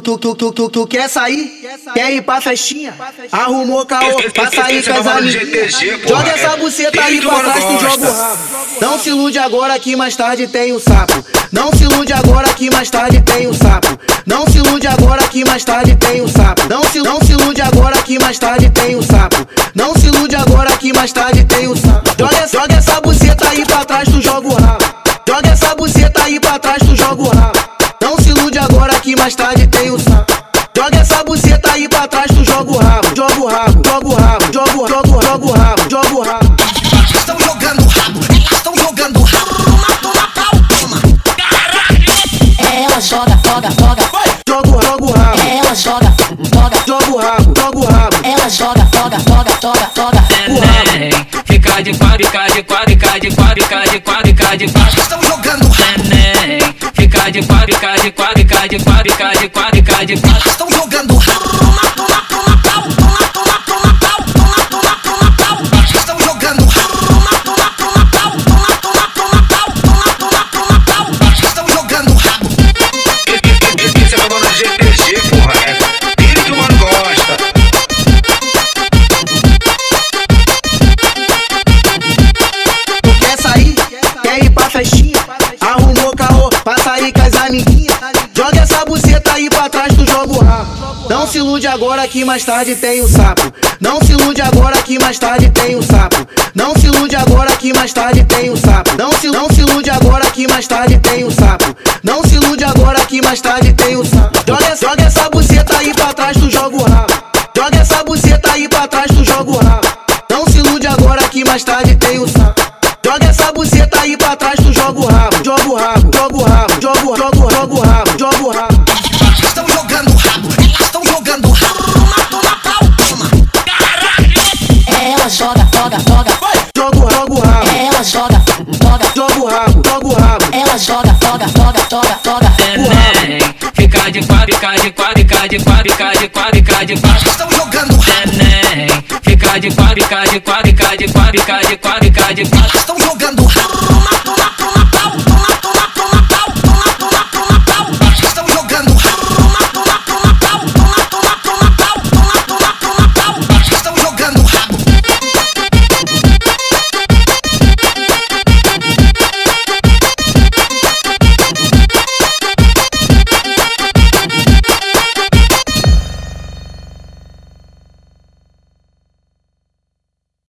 tu, tu, tu, tu, tu, tu quer sair? Quer ir pra festinha? Arrumou caô pra sair com. Joga essa buceta ali pra trás que joga o rabo. Não se ilude agora que mais tarde tem o sapo. Não se ilude agora que mais tarde tem o sapo. Não se ilude agora que mais tarde tem o sapo. Não se, não se ilude agora que mais tarde tem o sapo. Não se ilude agora que mais tarde tem o sapo. Joga, joga essa buceta aí pra trás, tu joga o rabo. Joga essa buceta aí pra trás, tu joga o rabo. Não se ilude agora que mais tarde Ela joga, joga, joga. Joga o joga o rabo, Ela joga, joga. joga o rabo, joga o rabo. Ela joga, joga, joga, joga, joga. Neném, fica de quatro, fica de quatro, fica de quatro, fica de quatro, fica de quatro. Estão jogando rabo, fica de quatro, fica de quatro, fica de quatro, fica de quatro, fica de quatro. estão jogando rabo. Essa buceta aí pra trás, tu joga o rabo. Não se ilude agora que mais tarde tem o sapo. Não se ilude agora que mais tarde tem o sapo. Não se ilude agora que mais tarde tem o sapo. Não se, não se ilude agora que mais tarde tem o sapo. Não se ilude agora que mais tarde tem o sapo. Joga, joga essa buceta aí pra trás, tu joga o rabo. Joga essa buceta aí pra trás, tu joga o rabo. Não se ilude agora que mais tarde tem o sapo. Joga essa buceta aí pra trás, tu. Joga o rabo, joga, joga, joga. Joga o joga o rabo, Ela joga, joga. joga o rabo, joga o rabo. Ela joga, joga, joga, joga, joga. Neném, fica de quatro, fica de quatro, fica de quatro, fica de quatro, fica de quatro. Estão jogando rabo. Neném, fica de quatro, fica de quatro, fica de quatro, fica de quatro, fica de quatro. Estão jogando rabo.